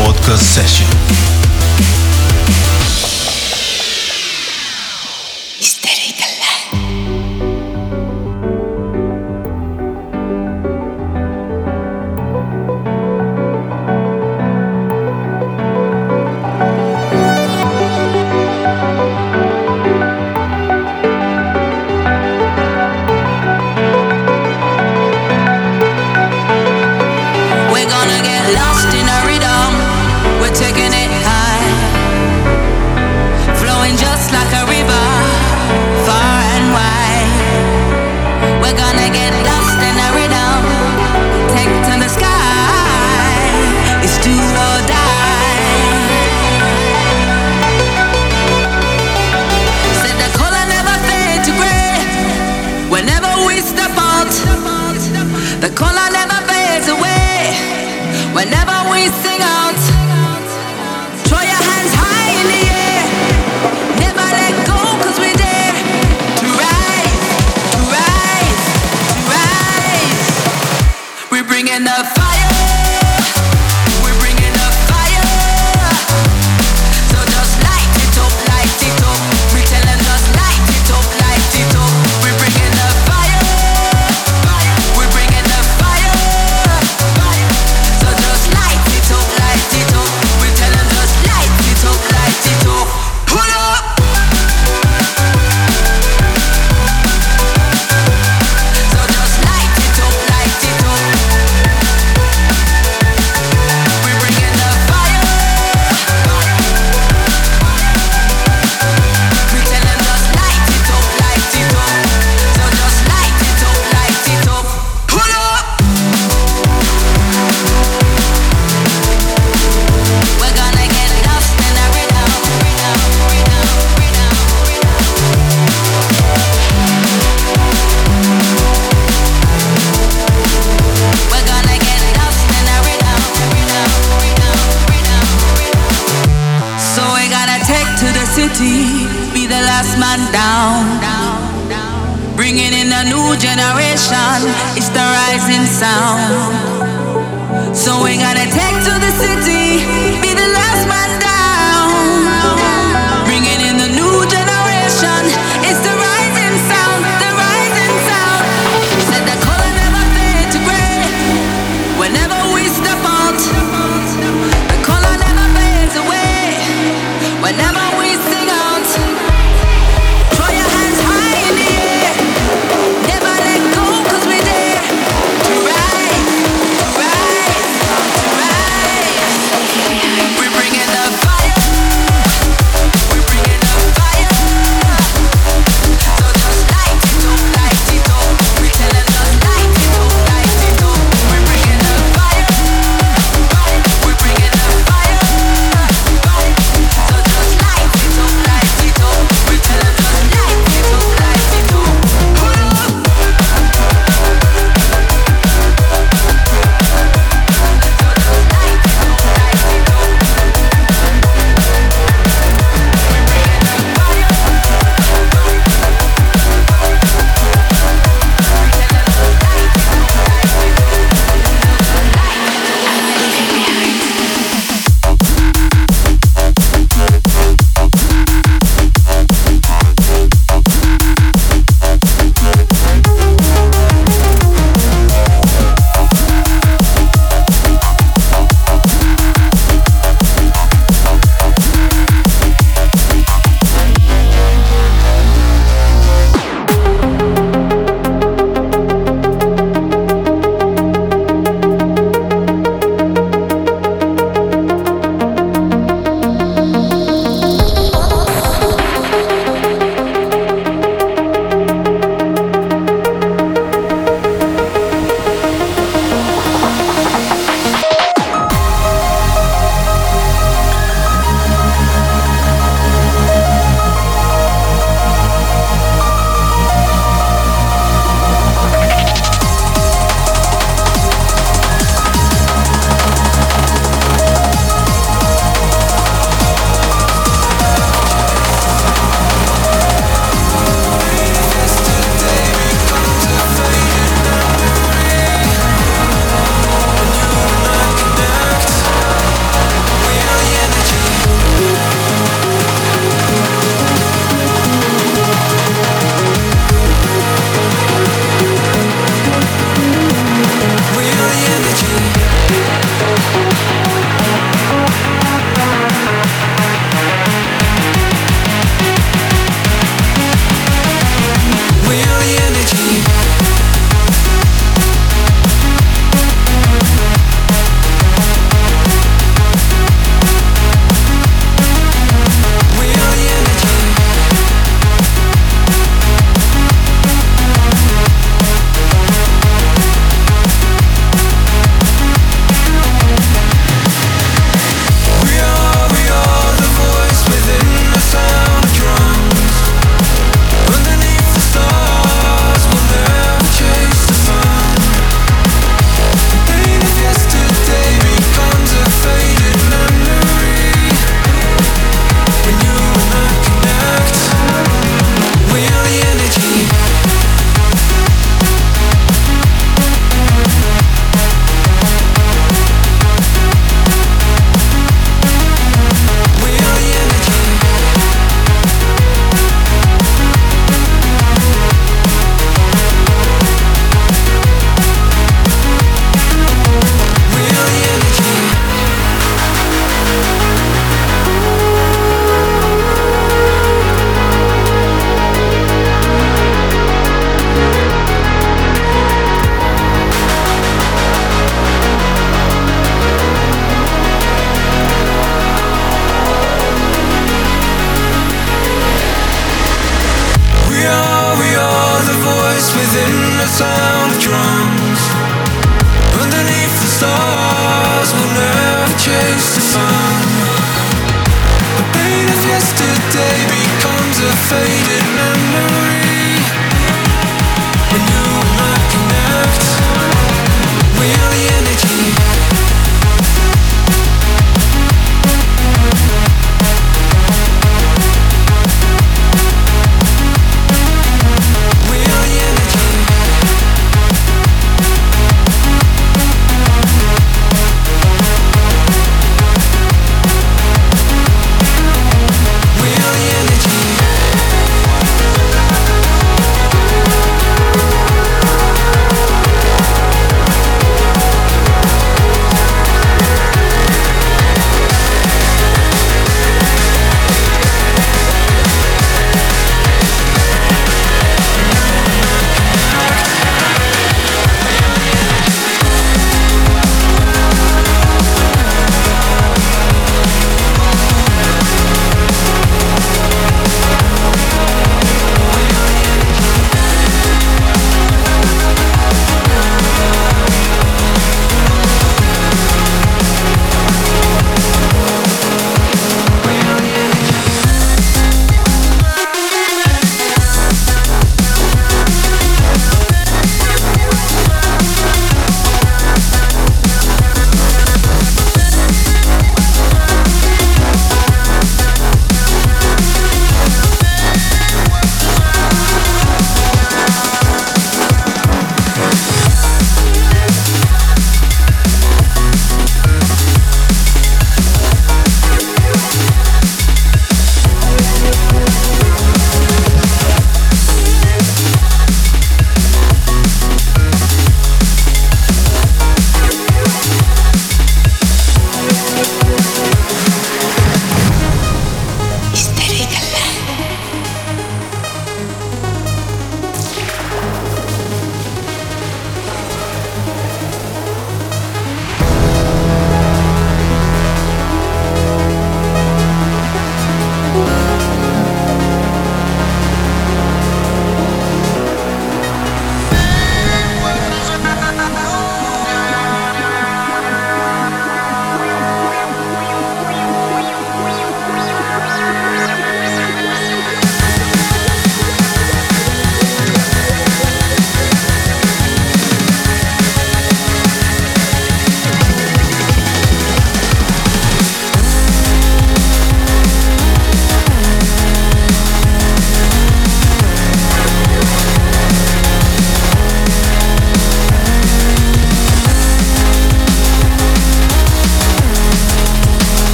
podcast session.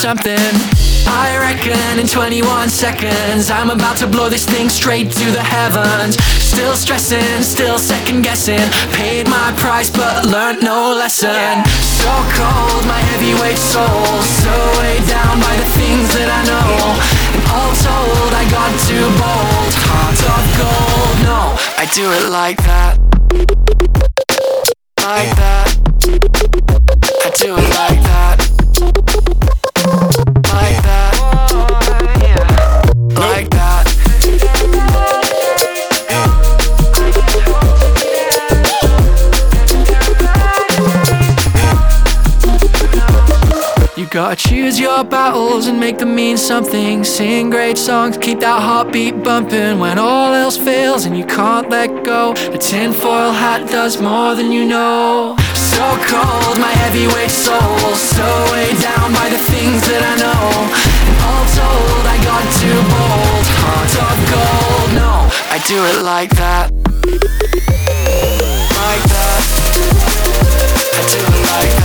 Something. I reckon in 21 seconds I'm about to blow this thing straight to the heavens. Still stressing, still second guessing Paid my price but learned no lesson. So cold, my heavyweight soul. So weighed down by the things that I know. And all told, I got too bold. Heart of gold, no, I do it like that gotta choose your battles and make them mean something. Sing great songs, keep that heartbeat bumping when all else fails and you can't let go. A tinfoil hat does more than you know. So cold, my heavyweight soul, so weighed down by the things that I know. And all told, I got too bold. Heart of gold, no, I do it like that. Like that. I do it like that.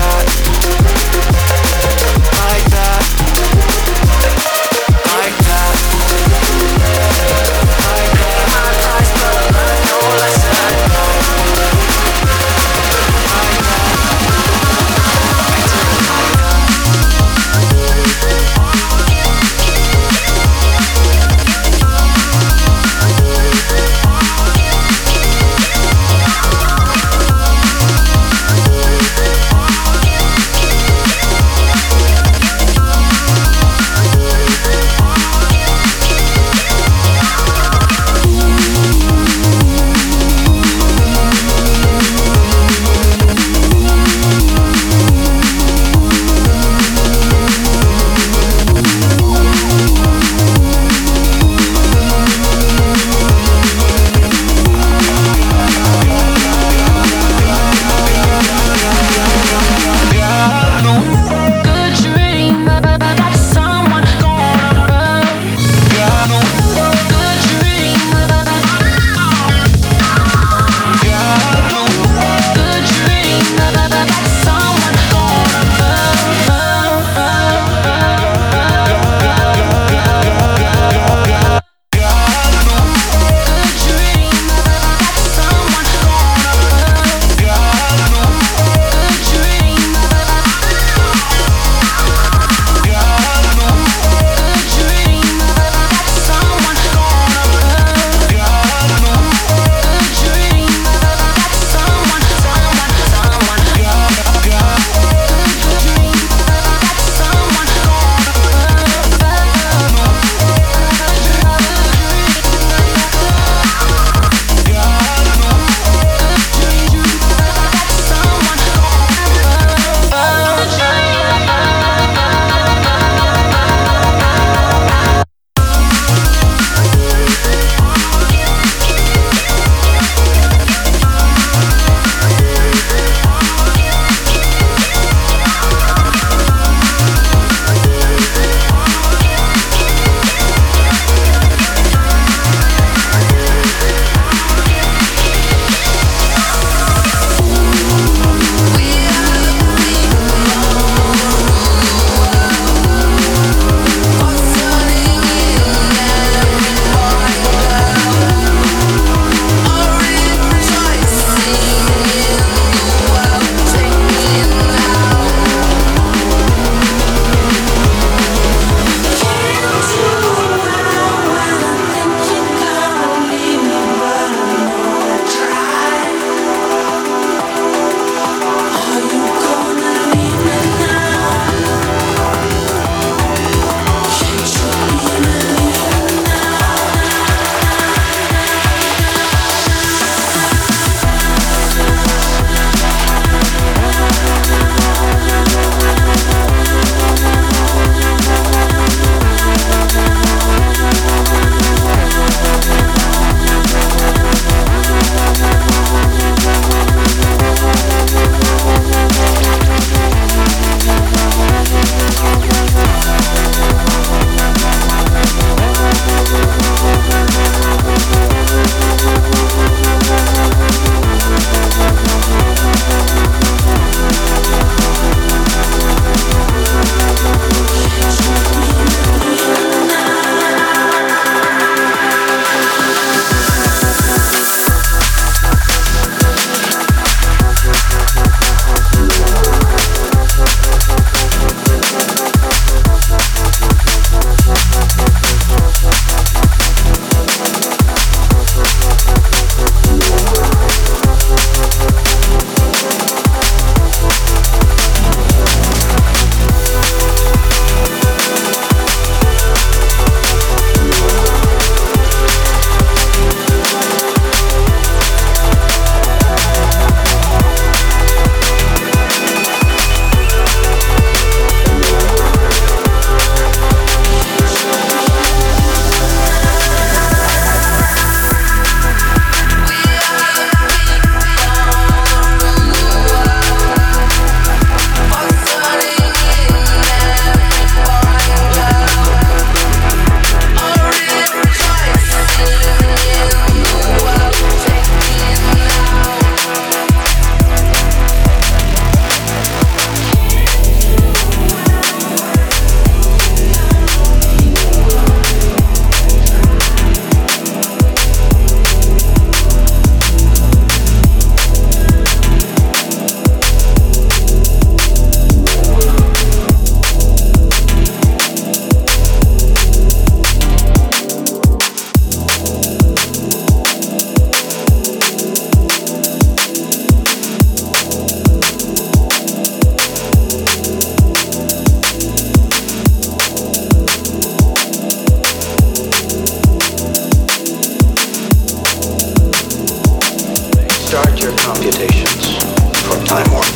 time warp.